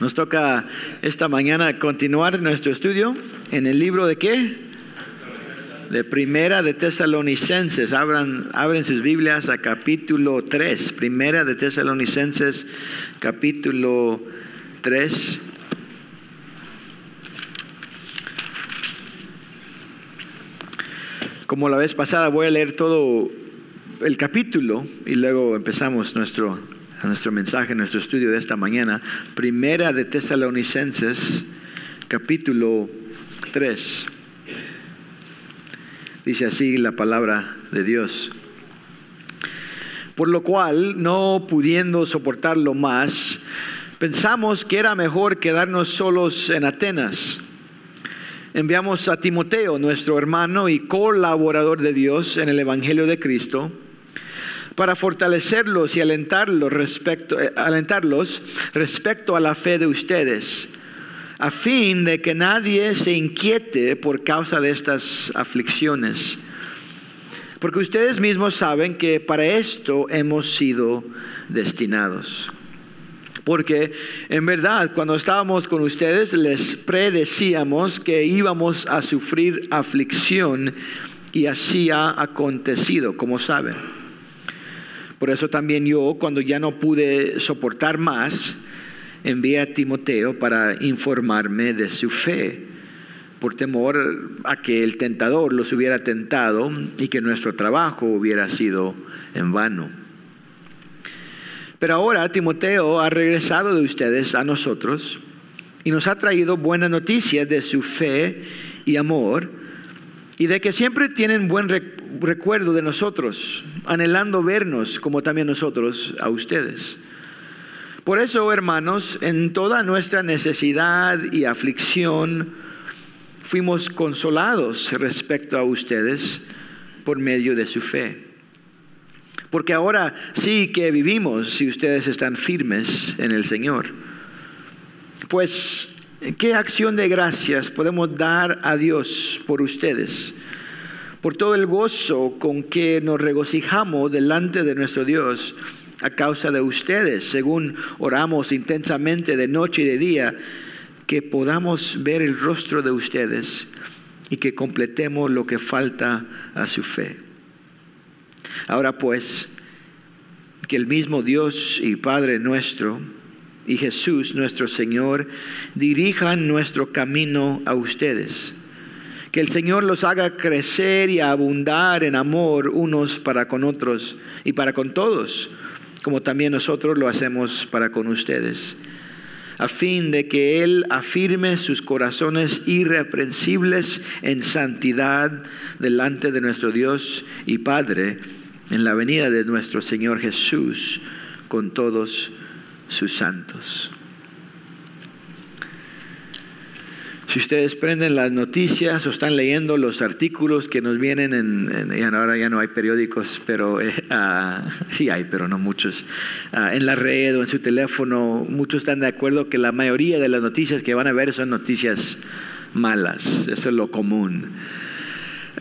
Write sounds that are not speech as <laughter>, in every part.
Nos toca esta mañana continuar nuestro estudio en el libro de qué? De Primera de Tesalonicenses. Abran, abren sus Biblias a capítulo 3. Primera de Tesalonicenses, capítulo 3. Como la vez pasada voy a leer todo el capítulo y luego empezamos nuestro a nuestro mensaje, nuestro estudio de esta mañana, Primera de Tesalonicenses, capítulo 3. Dice así la palabra de Dios. Por lo cual, no pudiendo soportarlo más, pensamos que era mejor quedarnos solos en Atenas. Enviamos a Timoteo, nuestro hermano y colaborador de Dios en el Evangelio de Cristo, para fortalecerlos y alentarlos respecto, eh, alentarlos respecto a la fe de ustedes, a fin de que nadie se inquiete por causa de estas aflicciones. Porque ustedes mismos saben que para esto hemos sido destinados. Porque en verdad, cuando estábamos con ustedes, les predecíamos que íbamos a sufrir aflicción y así ha acontecido, como saben. Por eso también yo, cuando ya no pude soportar más, envié a Timoteo para informarme de su fe, por temor a que el tentador los hubiera tentado y que nuestro trabajo hubiera sido en vano. Pero ahora Timoteo ha regresado de ustedes a nosotros y nos ha traído buenas noticias de su fe y amor y de que siempre tienen buen recuerdo de nosotros, anhelando vernos como también nosotros a ustedes. Por eso, hermanos, en toda nuestra necesidad y aflicción, fuimos consolados respecto a ustedes por medio de su fe. Porque ahora sí que vivimos si ustedes están firmes en el Señor. Pues ¿Qué acción de gracias podemos dar a Dios por ustedes? Por todo el gozo con que nos regocijamos delante de nuestro Dios a causa de ustedes, según oramos intensamente de noche y de día, que podamos ver el rostro de ustedes y que completemos lo que falta a su fe. Ahora pues, que el mismo Dios y Padre nuestro, y Jesús nuestro Señor dirijan nuestro camino a ustedes. Que el Señor los haga crecer y abundar en amor unos para con otros y para con todos, como también nosotros lo hacemos para con ustedes, a fin de que Él afirme sus corazones irreprensibles en santidad delante de nuestro Dios y Padre en la venida de nuestro Señor Jesús con todos sus santos. Si ustedes prenden las noticias o están leyendo los artículos que nos vienen en, ahora ya no hay periódicos, pero eh, ah, <laughs> sí hay, pero no muchos, ah, en la red o en su teléfono, muchos están de acuerdo que la mayoría de las noticias que van a ver son noticias malas, eso es lo común.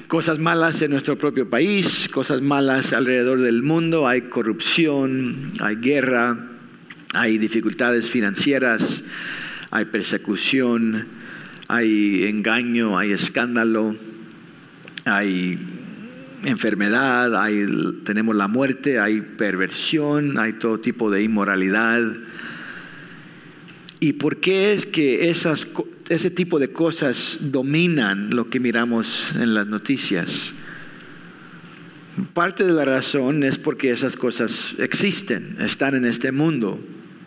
Cosas malas en nuestro propio país, cosas malas alrededor del mundo, hay corrupción, hay guerra, hay dificultades financieras, hay persecución, hay engaño, hay escándalo, hay enfermedad, hay, tenemos la muerte, hay perversión, hay todo tipo de inmoralidad. ¿Y por qué es que esas, ese tipo de cosas dominan lo que miramos en las noticias? Parte de la razón es porque esas cosas existen, están en este mundo.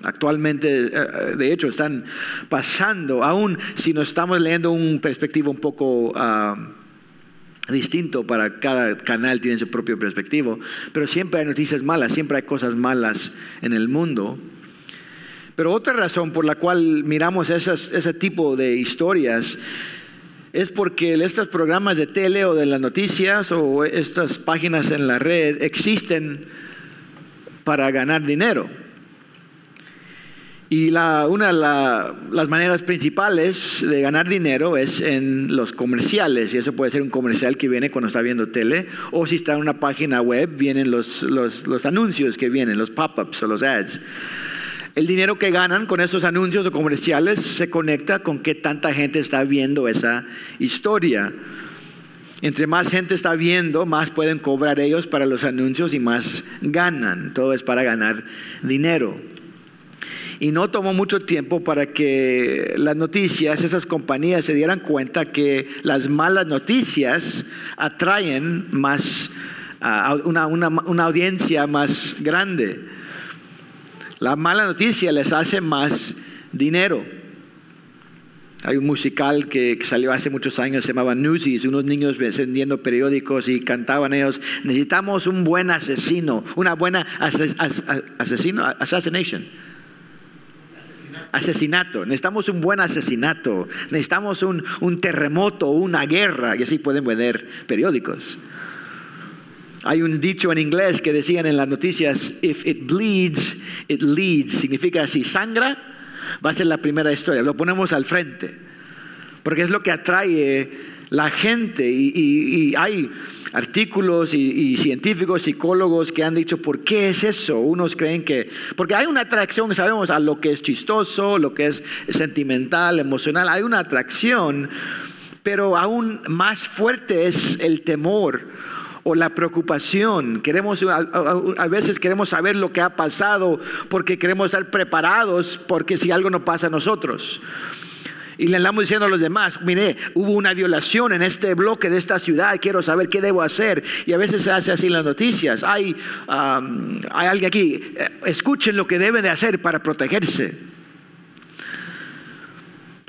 Actualmente, eh, eh, de hecho, están pasando, aún si nos estamos leyendo un perspectiva un poco ah, distinto para cada canal, tiene su propio perspectiva, pero siempre hay noticias malas, siempre hay cosas malas en el mundo. Pero otra razón por la cual miramos ese tipo de historias es porque estos programas de tele o de las noticias o estas páginas en la red existen para ganar dinero. Y la, una de las maneras principales de ganar dinero es en los comerciales, y eso puede ser un comercial que viene cuando está viendo tele, o si está en una página web, vienen los, los, los anuncios que vienen, los pop-ups o los ads. El dinero que ganan con esos anuncios o comerciales se conecta con qué tanta gente está viendo esa historia. Entre más gente está viendo, más pueden cobrar ellos para los anuncios y más ganan. Todo es para ganar dinero. Y no tomó mucho tiempo para que las noticias, esas compañías se dieran cuenta que las malas noticias atraen más, una, una audiencia más grande. La mala noticia les hace más dinero. Hay un musical que, salió hace muchos años, se llamaba Newsies, unos niños vendiendo periódicos y cantaban ellos, necesitamos un buen asesino, una buena asesino, assassination. Asesinato, necesitamos un buen asesinato, necesitamos un, un terremoto, una guerra, y así pueden vender periódicos. Hay un dicho en inglés que decían en las noticias, if it bleeds, it leads. Significa si sangra, va a ser la primera historia. Lo ponemos al frente. Porque es lo que atrae la gente. Y, hay artículos y, científicos, psicólogos que han dicho, ¿por qué es eso? Unos creen que, porque hay una atracción, sabemos, a lo que es chistoso, lo que es sentimental, emocional, hay una atracción, pero aún más fuerte es el temor o la preocupación. Queremos, a, veces queremos saber lo que ha pasado porque queremos estar preparados porque si algo no pasa a nosotros. Y le andamos diciendo a los demás, mire, hubo una violación en este bloque de esta ciudad, quiero saber qué debo hacer. Y a veces se hace así en las noticias. Hay, hay alguien aquí, escuchen lo que deben de hacer para protegerse.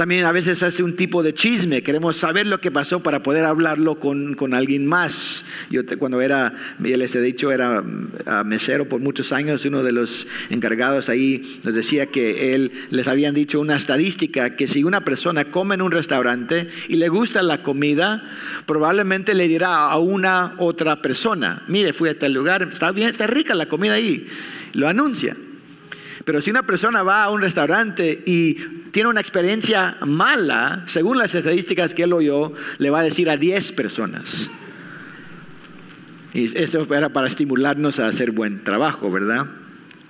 También a veces hace un tipo de chisme, queremos saber lo que pasó para poder hablarlo con, con alguien más. Yo cuando era, ya les he dicho, era ah, mesero por muchos años, uno de los encargados ahí nos decía que él les habían dicho una estadística que si una persona come en un restaurante y le gusta la comida, probablemente le dirá a una otra persona, mire, fui a tal lugar, está bien, está rica la comida ahí, lo anuncia. Pero si una persona va a un restaurante y tiene una experiencia mala, según las estadísticas que él oyó, le va a decir a 10 personas. Y eso era para estimularnos a hacer buen trabajo, ¿verdad?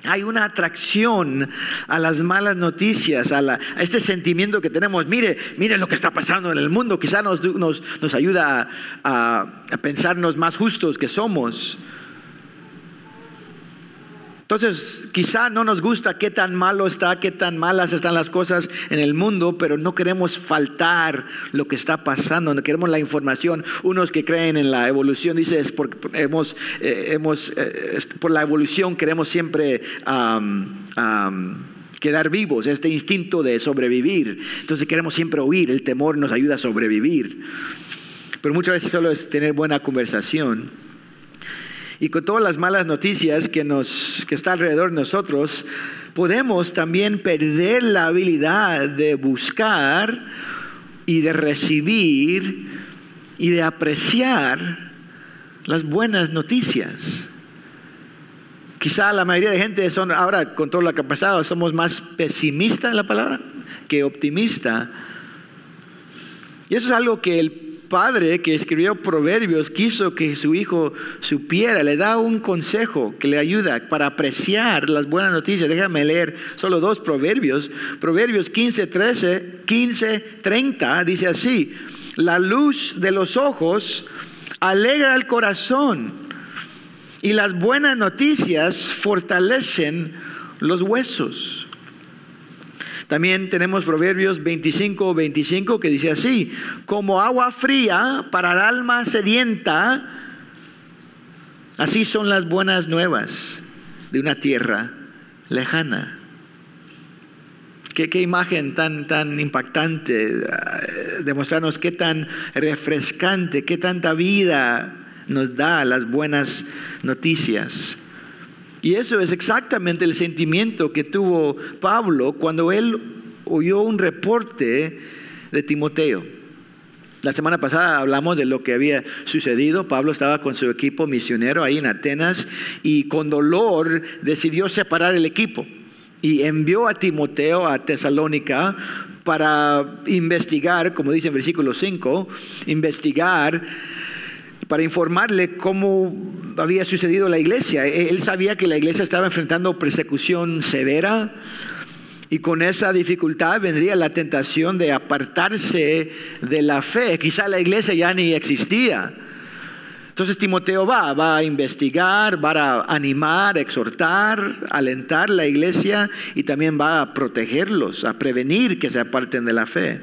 Hay una atracción a las malas noticias, a, este sentimiento que tenemos. Mire, mire lo que está pasando en el mundo. Quizá nos, ayuda a pensarnos más justos que somos. Entonces, quizá no nos gusta qué tan malo está, qué tan malas están las cosas en el mundo, pero no queremos faltar lo que está pasando, no queremos la información. Unos que creen en la evolución, dicen, es porque hemos, eh, hemos eh, por la evolución queremos siempre... quedar vivos, este instinto de sobrevivir. Entonces queremos siempre oír, el temor nos ayuda a sobrevivir. Pero muchas veces solo es tener buena conversación y con todas las malas noticias que, nos, está alrededor de nosotros, podemos también perder la habilidad de buscar y de recibir y de apreciar las buenas noticias. Quizá la mayoría de gente son, ahora con todo lo que ha pasado, somos más pesimistas en la palabra que optimista. Y eso es algo que el padre que escribió Proverbios quiso que su hijo supiera, le da un consejo que le ayuda para apreciar las buenas noticias. Déjame leer solo dos proverbios. Proverbios 15, 13, 15, 30 dice así, la luz de los ojos alegra el corazón y las buenas noticias fortalecen los huesos. También tenemos Proverbios 25, 25 que dice así, como agua fría para el alma sedienta, así son las buenas nuevas de una tierra lejana. Qué, qué, imagen tan, tan impactante, eh, demostrarnos qué tan refrescante, qué tanta vida nos da las buenas noticias. Y eso es exactamente el sentimiento que tuvo Pablo cuando él oyó un reporte de Timoteo. La semana pasada hablamos de lo que había sucedido. Pablo estaba con su equipo misionero ahí en Atenas y con dolor decidió separar el equipo y envió a Timoteo a Tesalónica para investigar, como dice en versículo 5, investigar para informarle cómo había sucedido la iglesia. E-, él sabía que la iglesia estaba enfrentando persecución severa y con esa dificultad vendría la tentación de apartarse de la fe. Quizá la iglesia ya ni existía. Entonces Timoteo va, va a investigar, va a animar, exhortar, alentar la iglesia y también va a protegerlos, a prevenir que se aparten de la fe.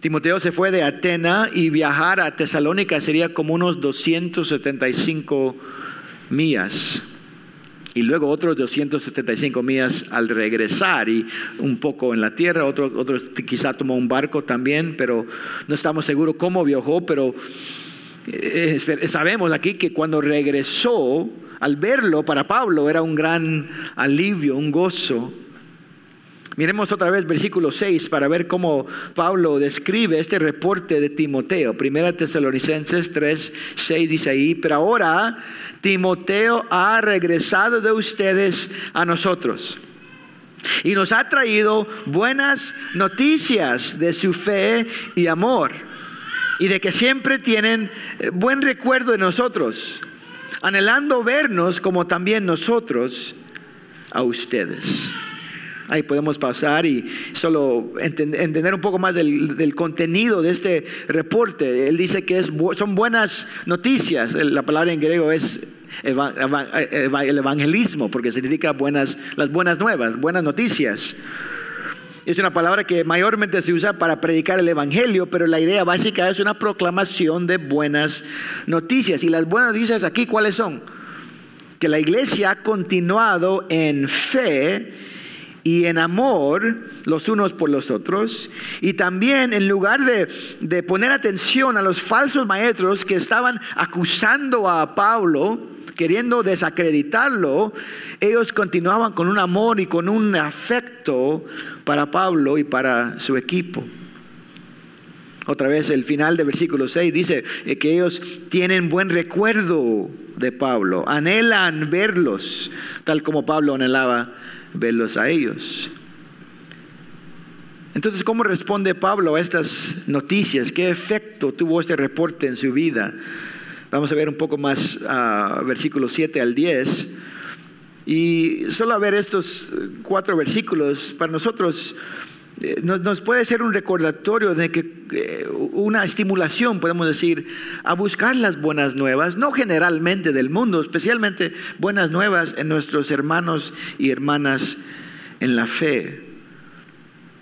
Timoteo se fue de Atena y viajar a Tesalónica sería como unos 275 millas. Y luego otros 275 millas al regresar y un poco en la tierra, otros otro quizá tomó un barco también, pero no estamos seguros cómo viajó, pero eh, sabemos aquí que cuando regresó, al verlo para Pablo era un gran alivio, un gozo. Miremos otra vez versículo 6 para ver cómo Pablo describe este reporte de Timoteo. Primera Tesalonicenses 3, 6 dice ahí, pero ahora Timoteo ha regresado de ustedes a nosotros. Y nos ha traído buenas noticias de su fe y amor. Y de que siempre tienen eh, buen recuerdo de nosotros, anhelando vernos como también nosotros a ustedes. Ahí podemos pasar y solo entender un poco más del, contenido de este reporte. Él dice que es, son buenas noticias. La palabra en griego es el evangelismo, porque significa buenas, las buenas nuevas, buenas noticias. Es una palabra que mayormente se usa para predicar el Evangelio, pero la idea básica es una proclamación de buenas noticias. Y las buenas noticias aquí, ¿cuáles son? Que la iglesia ha continuado en fe y en amor los unos por los otros. Y también en lugar de, poner atención a los falsos maestros que estaban acusando a Pablo, queriendo desacreditarlo, ellos continuaban con un amor y con un afecto para Pablo y para su equipo. Otra vez el final del versículo 6 dice eh, que ellos tienen buen recuerdo de Pablo, anhelan verlos, tal como Pablo anhelaba verlos a ellos. Entonces, ¿cómo responde Pablo a estas noticias? ¿Qué efecto tuvo este reporte en su vida? Vamos a ver un poco más a versículos 7 al 10. Y solo a ver estos cuatro versículos, para nosotros eh, nos, puede ser un recordatorio de que eh, una estimulación, podemos decir, a buscar las buenas nuevas, no generalmente del mundo, especialmente buenas nuevas en nuestros hermanos y hermanas en la fe.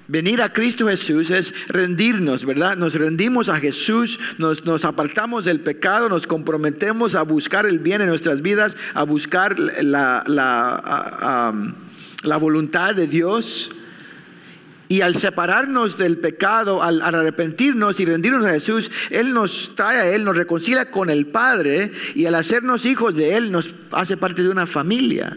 Venir a Cristo Jesús es rendirnos, ¿verdad? Nos rendimos a Jesús, nos, apartamos del pecado, nos comprometemos a buscar el bien en nuestras vidas, a buscar la, la voluntad de Dios. Y al separarnos del pecado, al, arrepentirnos y rendirnos a Jesús, Él nos trae a Él, nos reconcilia con el Padre y al hacernos hijos de Él nos hace parte de una familia.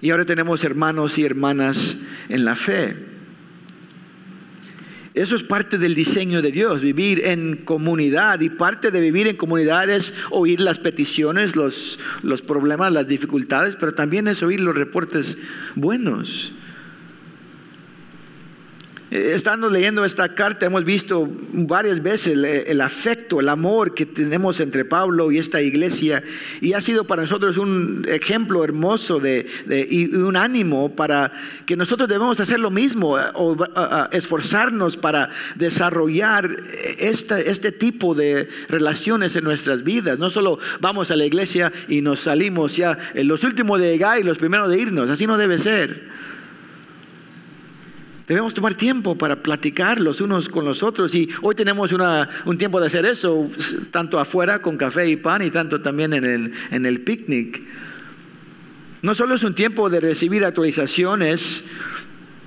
Y ahora tenemos hermanos y hermanas en la fe. Eso es parte del diseño de Dios, vivir en comunidad. Y parte de vivir en comunidad es oír las peticiones, los, los problemas, las dificultades, pero también es oír los reportes buenos. Eh, estando leyendo esta carta hemos visto varias veces el, afecto, el amor que tenemos entre Pablo y esta iglesia y ha sido para nosotros un ejemplo hermoso de, y un ánimo para que nosotros debemos hacer lo mismo eh, o esforzarnos para desarrollar este tipo de relaciones en nuestras vidas. No solo vamos a la iglesia y nos salimos ya los últimos de llegar y los primeros de irnos, así no debe ser. Debemos tomar tiempo para platicar los unos con los otros y hoy tenemos un tiempo de hacer eso, tanto afuera con café y pan y tanto también en el, en el picnic. No solo es un tiempo de recibir actualizaciones,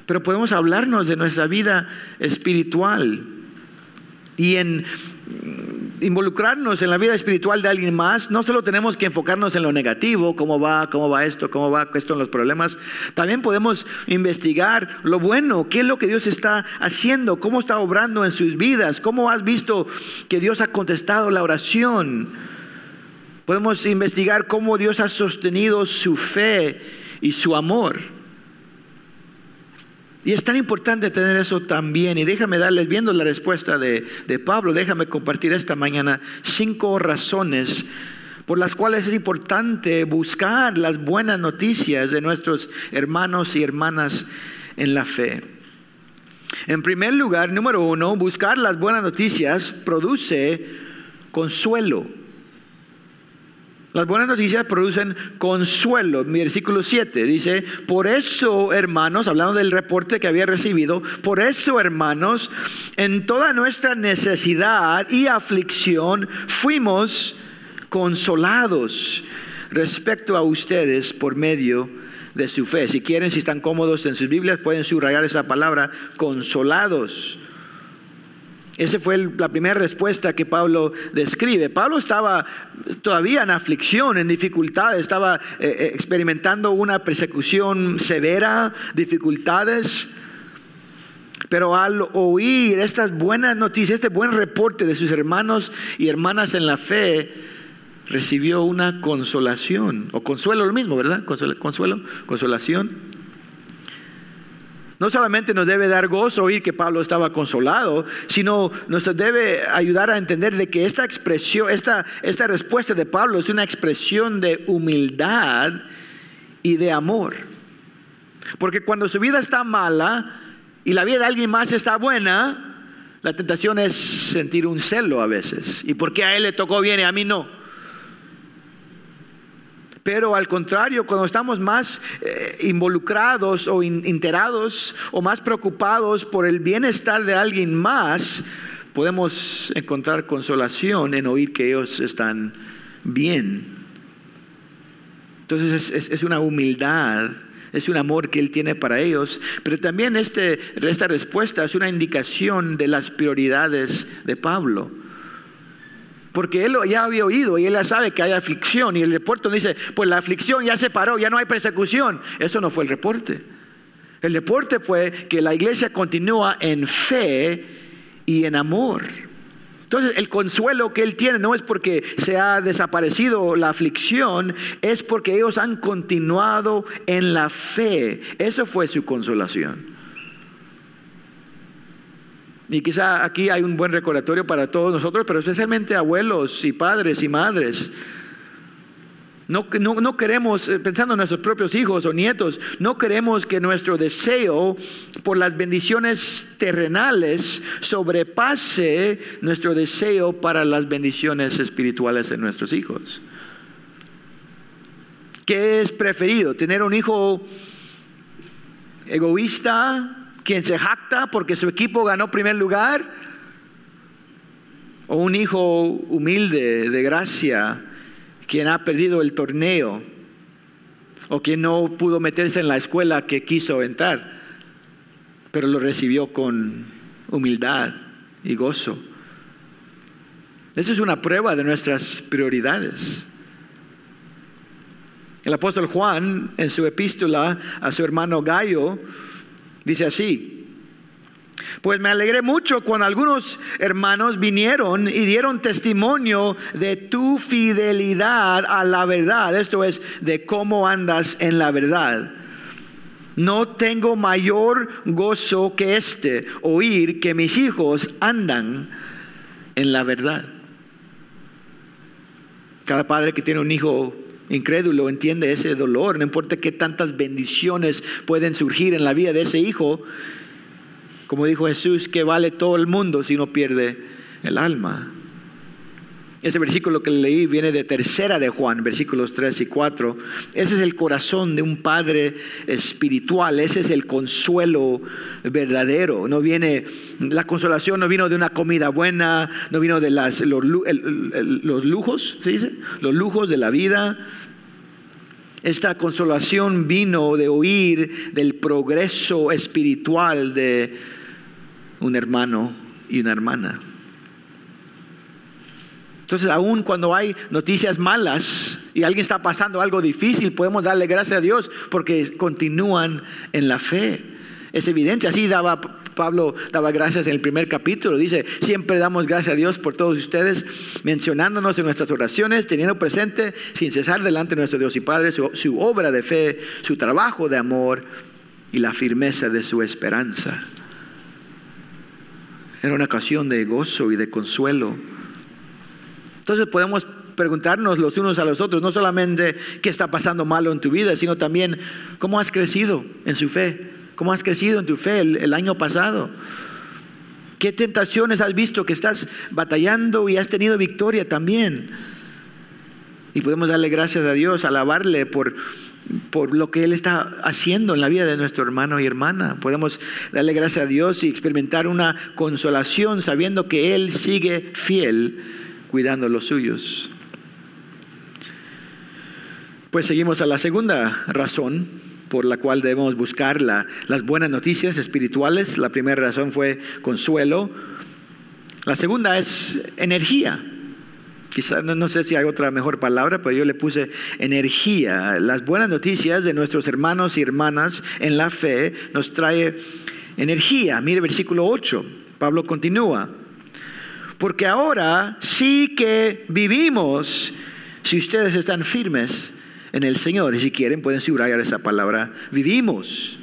pero podemos hablarnos de nuestra vida espiritual y en involucrarnos en la vida espiritual de alguien más, no solo tenemos que enfocarnos en lo negativo, cómo va, cómo va esto, cómo va esto en los problemas, también podemos investigar lo bueno, qué es lo que Dios está haciendo, cómo está obrando en sus vidas, cómo has visto que Dios ha contestado la oración. Podemos investigar cómo Dios ha sostenido su fe y su amor. Y es tan importante tener eso también. Y déjame darles, viendo la respuesta de, de Pablo, déjame compartir esta mañana cinco razones por las cuales es importante buscar las buenas noticias de nuestros hermanos y hermanas en la fe. En primer lugar, número uno, buscar las buenas noticias produce consuelo. Las buenas noticias producen consuelo. Versículo 7 dice, por eso hermanos, hablando del reporte que había recibido, por eso hermanos, en toda nuestra necesidad y aflicción fuimos consolados respecto a ustedes por medio de su fe. Si quieren, si están cómodos en sus Biblias, pueden subrayar esa palabra, consolados. Esa fue la primera respuesta que Pablo describe. Pablo estaba todavía en aflicción, en dificultad, estaba eh, eh, experimentando una persecución severa, dificultades. Pero al oír estas buenas noticias, este buen reporte de sus hermanos y hermanas en la fe, recibió una consolación, o consuelo lo mismo, ¿verdad? Consuelo, consolación no solamente nos debe dar gozo oír que Pablo estaba consolado, sino nos debe ayudar a entender de que esta expresión, esta, esta respuesta de Pablo es una expresión de humildad y de amor. Porque cuando su vida está mala y la vida de alguien más está buena, la tentación es sentir un celo a veces. ¿Y por qué a él le tocó bien y a mí no? Pero al contrario, cuando estamos más eh, involucrados o enterados o más preocupados por el bienestar de alguien más, podemos encontrar consolación en oír que ellos están bien. Entonces es, una humildad, es un amor que Él tiene para ellos, pero también este, esta respuesta es una indicación de las prioridades de Pablo. Porque él ya había oído y él ya sabe que hay aflicción. Y el reporte dice, pues la aflicción ya se paró, ya no hay persecución. Eso no fue el reporte. El reporte fue que la iglesia continúa en fe y en amor. Entonces el consuelo que él tiene no es porque se ha desaparecido la aflicción, es porque ellos han continuado en la fe. Eso fue su consolación. Y quizá aquí hay un buen recordatorio para todos nosotros, pero especialmente abuelos y padres y madres. No, no, queremos, eh, pensando en nuestros propios hijos o nietos, no queremos que nuestro deseo por las bendiciones terrenales sobrepase nuestro deseo para las bendiciones espirituales de nuestros hijos. ¿Qué es preferido? ¿Tener un hijo egoísta, quien se jacta porque su equipo ganó primer lugar, o un hijo humilde de gracia quien ha perdido el torneo, o quien no pudo meterse en la escuela que quiso entrar, pero lo recibió con humildad y gozo. Esa es una prueba de nuestras prioridades. El apóstol Juan, en su epístola a su hermano Gallo, Dice así, pues me alegré mucho cuando algunos hermanos vinieron y dieron testimonio de tu fidelidad a la verdad, esto es, de cómo andas en la verdad. No tengo mayor gozo que este, oír que mis hijos andan en la verdad. Cada padre que tiene un hijo incrédulo entiende ese dolor, no importa qué tantas bendiciones pueden surgir en la vida de ese hijo, como dijo Jesús, que vale todo el mundo si no pierde el alma. Ese versículo que leí viene de tercera de Juan, versículos 3 y 4. Ese es el corazón de un padre espiritual, ese es el consuelo verdadero. No viene, la consolación no vino de una comida buena, no vino de las, los, lujos, ¿se dice? Los lujos de la vida. Esta consolación vino de oír del progreso espiritual de un hermano y una hermana. Entonces, aun cuando hay noticias malas y alguien está pasando algo difícil, podemos darle gracias a Dios porque continúan en la fe. Es evidente, así daba Pablo daba gracias en el primer capítulo. Dice, siempre damos gracias a Dios por todos ustedes, mencionándonos en nuestras oraciones, teniendo presente sin cesar delante de nuestro Dios y Padre su, su obra de fe, su trabajo de amor y la firmeza de su esperanza. Era una ocasión de gozo y de consuelo. Entonces podemos preguntarnos los unos a los otros, no solamente qué está pasando malo en tu vida, sino también cómo has crecido en su fe, cómo has crecido en tu fe el, año pasado. ¿Qué tentaciones has visto que estás batallando y has tenido victoria también? Y podemos darle gracias a Dios, alabarle por, por lo que Él está haciendo en la vida de nuestro hermano y hermana. Podemos darle gracias a Dios y experimentar una consolación sabiendo que Él sigue fiel cuidando los suyos. Pues seguimos a la segunda razón por la cual debemos buscar las buenas noticias espirituales. La primera razón fue consuelo. La segunda es energía. Quizá no, sé si hay otra mejor palabra, pero yo le puse energía. Las buenas noticias de nuestros hermanos y hermanas en la fe nos trae energía. Mire versículo 8. Pablo continúa. Porque ahora sí que vivimos si ustedes están firmes en el Señor. Y si quieren pueden subrayar esa palabra. Vivimos.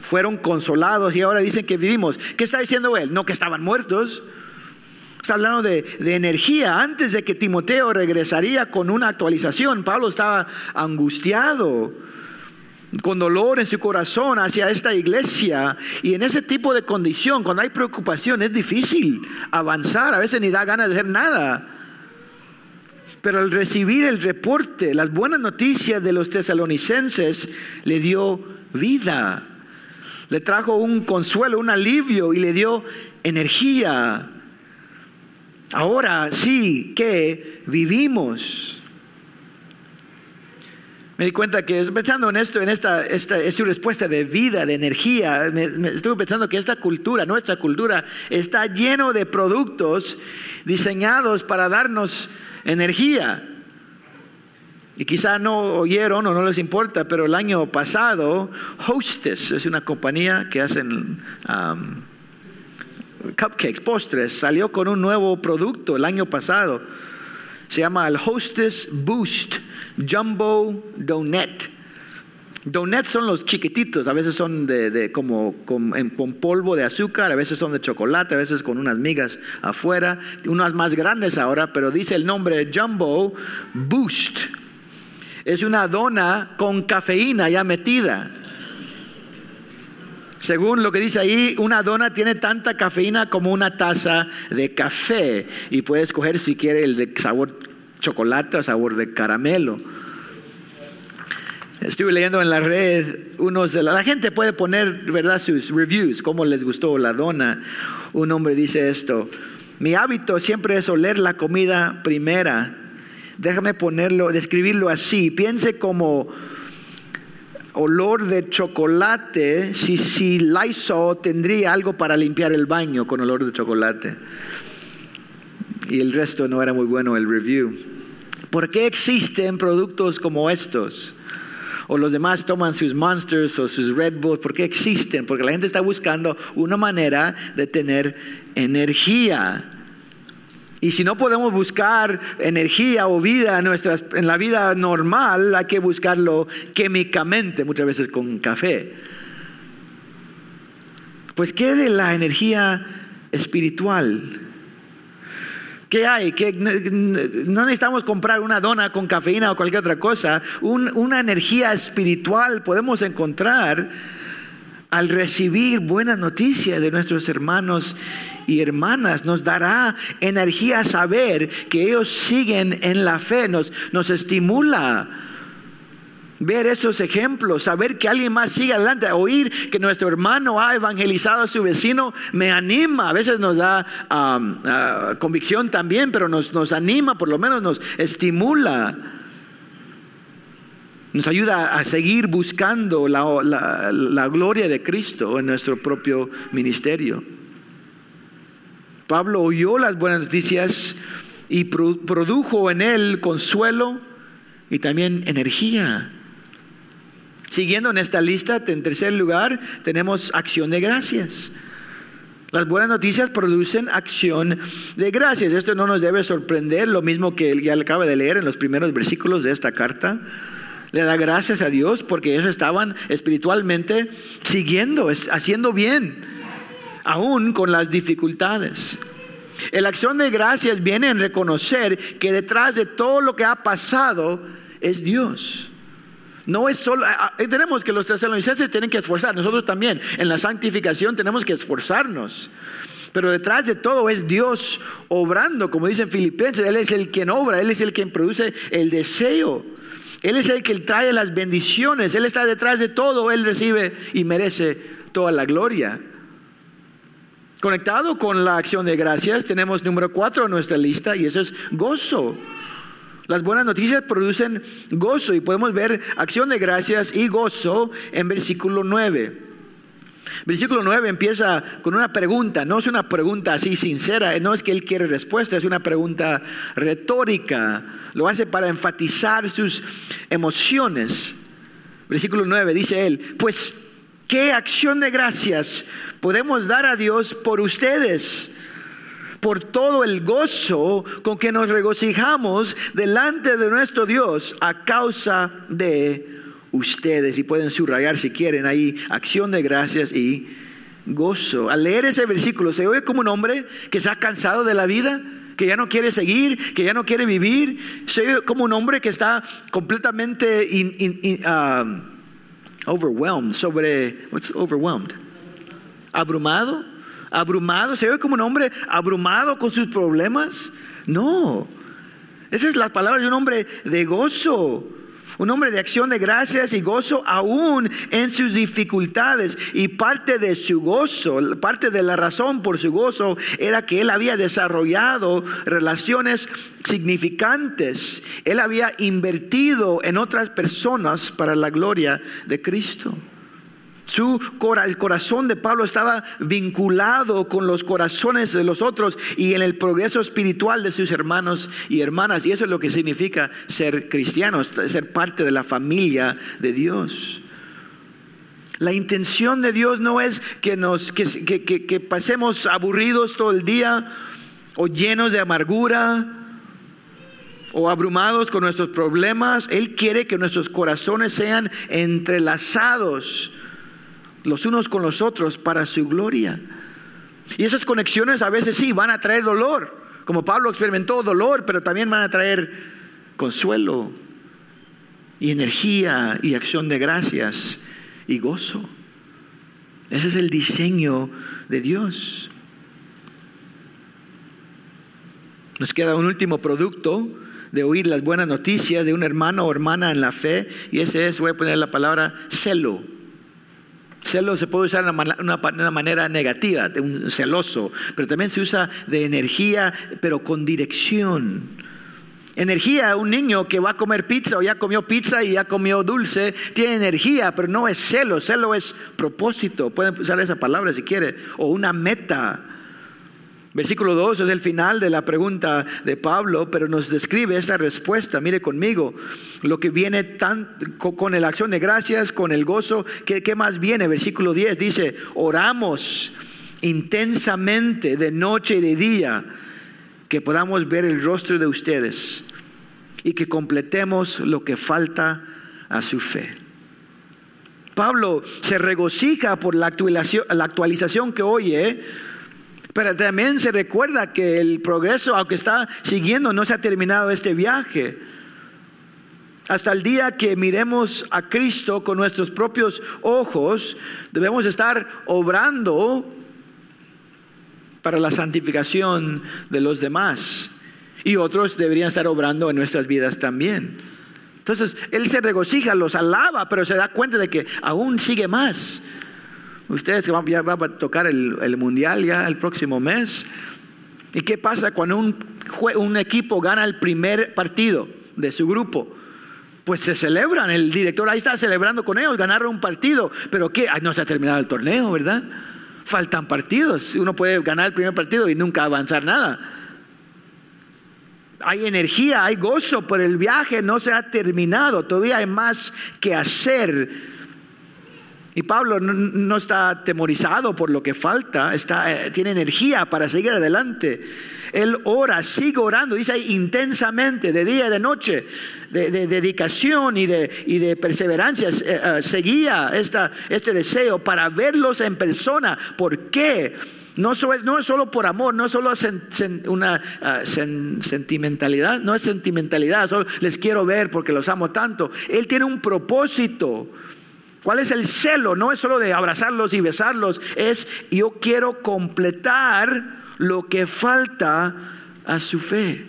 Fueron consolados y ahora dicen que vivimos. ¿Qué está diciendo él? No que estaban muertos. Está hablando de, energía. Antes de que Timoteo regresaría con una actualización, Pablo estaba angustiado, con dolor en su corazón hacia esta iglesia. Y en ese tipo de condición, cuando hay preocupación, es difícil avanzar. A veces ni da ganas de hacer nada. Pero al recibir el reporte, las buenas noticias de los tesalonicenses, le dio vida. Le trajo un consuelo, un alivio y le dio energía. Ahora sí que vivimos. Me di cuenta que pensando en esto, en esta, esta es su respuesta de vida, de energía. Me, estuve pensando que esta cultura, nuestra cultura, está lleno de productos diseñados para darnos energía. Y quizá no oyeron o no les importa, pero el año pasado, Hostess es una compañía que hacen um, cupcakes, postres, salió con un nuevo producto el año pasado. Se llama el Hostess Boost Jumbo Donut. Donuts son los chiquititos, a veces son de, como, con, polvo de azúcar, a veces son de chocolate, a veces con unas migas afuera, unas más grandes ahora, pero dice el nombre Jumbo Boost. Es una dona con cafeína ya metida. Según lo que dice ahí, una dona tiene tanta cafeína como una taza de café y puedes escoger si quiere el de sabor chocolate o sabor de caramelo. Estuve leyendo en la red unos de la, gente puede poner, ¿verdad?, sus reviews, cómo les gustó la dona. Un hombre dice esto: Mi hábito siempre es oler la comida primera. Déjame ponerlo, describirlo así. Piense como olor de chocolate, si, si Lysol tendría algo para limpiar el baño con olor de chocolate. Y el resto no era muy bueno el review. ¿Por qué existen productos como estos? O los demás toman sus Monsters o sus Red Bulls. ¿Por qué existen? Porque la gente está buscando una manera de tener energía. Y si no podemos buscar energía o vida en, en la vida normal, hay que buscarlo químicamente, muchas veces con café. Pues, ¿qué de la energía espiritual? ¿Qué hay? que no necesitamos comprar una dona con cafeína o cualquier otra cosa. una energía espiritual podemos encontrar al recibir buenas noticias de nuestros hermanos y hermanas. Nos dará energía saber que ellos siguen en la fe, nos, nos estimula ver esos ejemplos, saber que alguien más sigue adelante, oír que nuestro hermano ha evangelizado a su vecino, me anima, a veces nos da ah, convicción también, pero nos, nos anima, por lo menos nos estimula. Nos ayuda a seguir buscando la, gloria de Cristo en nuestro propio ministerio. Pablo oyó las buenas noticias y produjo en él consuelo y también energía. Siguiendo en esta lista, en tercer lugar, tenemos acción de gracias. Las buenas noticias producen acción de gracias. Esto no nos debe sorprender, lo mismo que ya acaba de leer en los primeros versículos de esta carta. Le da gracias a Dios porque ellos estaban espiritualmente siguiendo, haciendo bien, aún con las dificultades. La acción de gracias viene en reconocer que detrás de todo lo que ha pasado es Dios. No es solo, tenemos que los tesalonicenses tienen que esforzar, nosotros también en la santificación tenemos que esforzarnos. Pero detrás de todo es Dios obrando, como dicen Filipenses, Él es el quien obra, Él es el quien produce el deseo. Él es el que trae las bendiciones, Él está detrás de todo, Él recibe y merece toda la gloria. Conectado con la acción de gracias, tenemos número cuatro en nuestra lista y eso es gozo. Las buenas noticias producen gozo y podemos ver acción de gracias y gozo en versículo 9. Versículo 9 empieza con una pregunta, no es una pregunta así sincera, no es que él quiere respuesta, es una pregunta retórica. Lo hace para enfatizar sus emociones. Versículo 9 dice él, pues, ¿qué acción de gracias podemos dar a Dios por ustedes? Por todo el gozo con que nos regocijamos delante de nuestro Dios a causa de ustedes y pueden subrayar si quieren ahí acción de gracias y gozo. Al leer ese versículo se oye como un hombre que se ha cansado de la vida, que ya no quiere seguir, que ya no quiere vivir. Se oye como un hombre que está completamente um, overwhelmed, sobre, what's overwhelmed? Abrumado, abrumado. Se oye como un hombre abrumado con sus problemas. No, esa es la palabra de un hombre de gozo un hombre de acción de gracias y gozo aún en sus dificultades. Y parte de su gozo, parte de la razón por su gozo era que él había desarrollado relaciones significantes. Él había invertido en otras personas para la gloria de Cristo. Su, el corazón de Pablo estaba vinculado con los corazones de los otros y en el progreso espiritual de sus hermanos y hermanas. Y eso es lo que significa ser cristianos, ser parte de la familia de Dios. La intención de Dios no es que, nos, que pasemos aburridos todo el día o llenos de amargura o abrumados con nuestros problemas. Él quiere que nuestros corazones sean entrelazados los unos con los otros para su gloria. Y esas conexiones a veces sí van a traer dolor, como Pablo experimentó dolor, pero también van a traer consuelo y energía y acción de gracias y gozo. Ese es el diseño de Dios. Nos queda un último producto de oír las buenas noticias de un hermano o hermana en la fe, y ese es, voy a poner la palabra celo. Celo se puede usar de una, manera negativa, de un celoso, pero también se usa de energía, pero con dirección. Energía, un niño que va a comer pizza o ya comió pizza y ya comió dulce, tiene energía, pero no es celo, celo es propósito, pueden usar esa palabra si quiere, o una meta. Versículo 2 es el final de la pregunta de Pablo, pero nos describe esa respuesta. Mire conmigo lo que viene tan, con, la acción de gracias, con el gozo. ¿Qué, ¿Qué más viene? Versículo 10 dice, oramos intensamente de noche y de día, que podamos ver el rostro de ustedes y que completemos lo que falta a su fe. Pablo se regocija por la actualización, la actualización que oye pero también se recuerda que el progreso, aunque está siguiendo, no se ha terminado este viaje. Hasta el día que miremos a Cristo con nuestros propios ojos, debemos estar obrando para la santificación de los demás. Y otros deberían estar obrando en nuestras vidas también. Entonces, Él se regocija, los alaba, pero se da cuenta de que aún sigue más. Ustedes ya van a tocar el, mundial ya el próximo mes. ¿Y qué pasa cuando un, un equipo gana el primer partido de su grupo? Pues se celebran, el director ahí está celebrando con ellos, ganaron un partido, pero ¿qué? no se ha terminado el torneo, ¿verdad? Faltan partidos, uno puede ganar el primer partido y nunca avanzar nada. Hay energía, hay gozo, pero el viaje no se ha terminado, todavía hay más que hacer Y Pablo no, está atemorizado por lo que falta, está, eh, tiene energía para seguir adelante. Él ora, sigue orando, dice intensamente, de día y de noche, de, dedicación y de, perseverancia. Eh, eh, seguía este deseo para verlos en persona. ¿Por qué? No, no es solo por amor, no es solo una ah, sentimentalidad, no es sentimentalidad, solo les quiero ver porque los amo tanto. Él tiene un propósito. ¿Cuál es el celo? No es solo de abrazarlos y besarlos, es yo quiero completar lo que falta a su fe.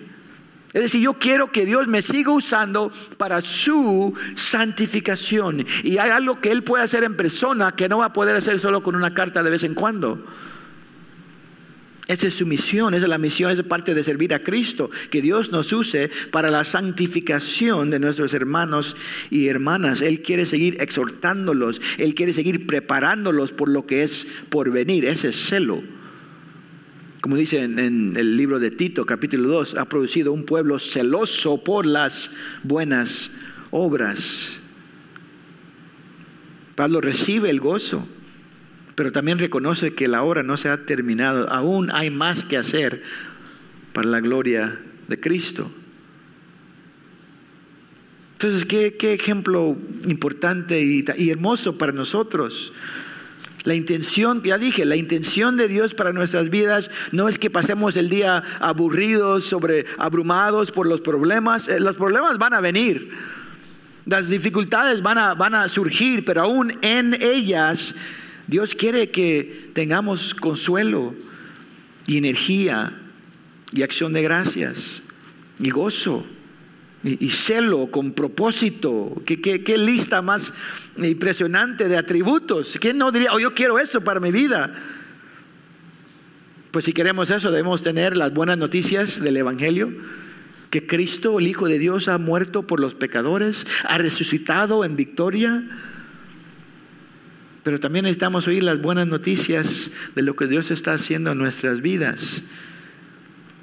Es decir, yo quiero que Dios me siga usando para su santificación. Y hay algo que Él puede hacer en persona que no va a poder hacer solo con una carta de vez en cuando. Esa es su misión, esa es la misión, esa es parte de servir a Cristo, que Dios nos use para la santificación de nuestros hermanos y hermanas. Él quiere seguir exhortándolos, Él quiere seguir preparándolos por lo que es por venir, ese celo. Como dice en, en el libro de Tito, capítulo 2, ha producido un pueblo celoso por las buenas obras. Pablo recibe el gozo pero también reconoce que la obra no se ha terminado, aún hay más que hacer para la gloria de Cristo. Entonces, qué, ejemplo importante y, y, hermoso para nosotros. La intención, ya dije, la intención de Dios para nuestras vidas no es que pasemos el día aburridos, sobre, abrumados por los problemas. Eh, los problemas van a venir, las dificultades van a, van a surgir, pero aún en ellas Dios quiere que tengamos consuelo y energía y acción de gracias y gozo y, celo con propósito. ¿Qué, lista más impresionante de atributos. ¿Quién no diría, oh, yo quiero eso para mi vida? Pues si queremos eso, debemos tener las buenas noticias del Evangelio que Cristo, el Hijo de Dios, ha muerto por los pecadores, ha resucitado en victoria, pero también necesitamos oír las buenas noticias de lo que Dios está haciendo en nuestras vidas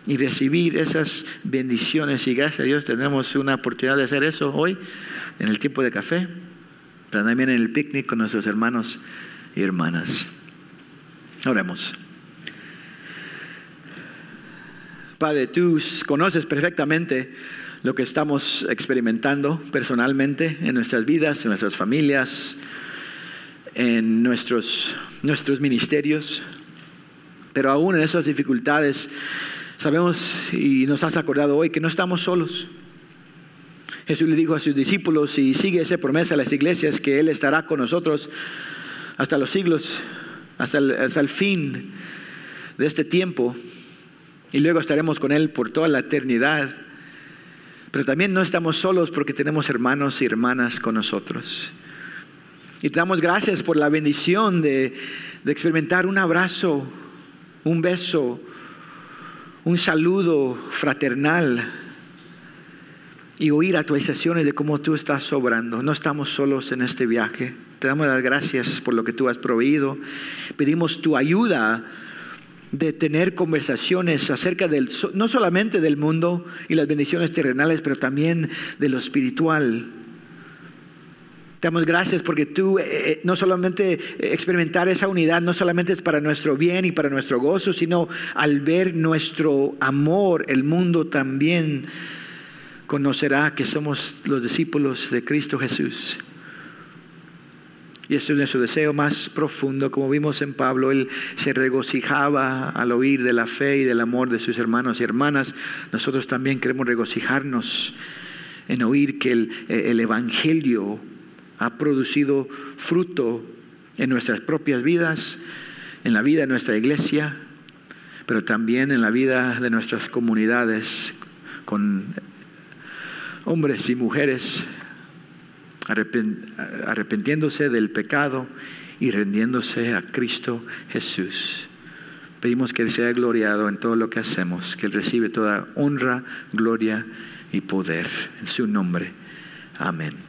y recibir esas bendiciones. Y gracias a Dios tendremos una oportunidad de hacer eso hoy en el tiempo de café, pero también en el picnic con nuestros hermanos y hermanas. Oremos. Padre, tú conoces perfectamente lo que estamos experimentando personalmente en nuestras vidas, en nuestras familias, en nuestros, nuestros ministerios, pero aún en esas dificultades sabemos y nos has acordado hoy que no estamos solos. Jesús le dijo a sus discípulos y sigue esa promesa a las iglesias que Él estará con nosotros hasta los siglos, hasta hasta el fin de este tiempo y luego estaremos con Él por toda la eternidad. Pero también no estamos solos porque tenemos hermanos y hermanas con nosotros. Y te damos gracias por la bendición de, experimentar un abrazo, un beso, un saludo fraternal y oír actualizaciones de cómo tú estás sobrando. No estamos solos en este viaje. Te damos las gracias por lo que tú has proveído. Pedimos tu ayuda de tener conversaciones acerca del, no solamente del mundo y las bendiciones terrenales, pero también de lo espiritual damos gracias porque tú, eh, eh, no solamente eh, experimentar esa unidad, no solamente es para nuestro bien y para nuestro gozo, sino al ver nuestro amor, el mundo también conocerá que somos los discípulos de Cristo Jesús. Y eso es nuestro deseo más profundo. Como vimos en Pablo, él se regocijaba al oír de la fe y del amor de sus hermanos y hermanas. Nosotros también queremos regocijarnos en oír que el, el Evangelio ha producido fruto en nuestras propias vidas, en la vida de nuestra iglesia, pero también en la vida de nuestras comunidades con hombres y mujeres arrepentiéndose del pecado y rendiéndose a Cristo Jesús. Pedimos que Él sea gloriado en todo lo que hacemos, que Él recibe toda honra, gloria y poder en su nombre. Amén.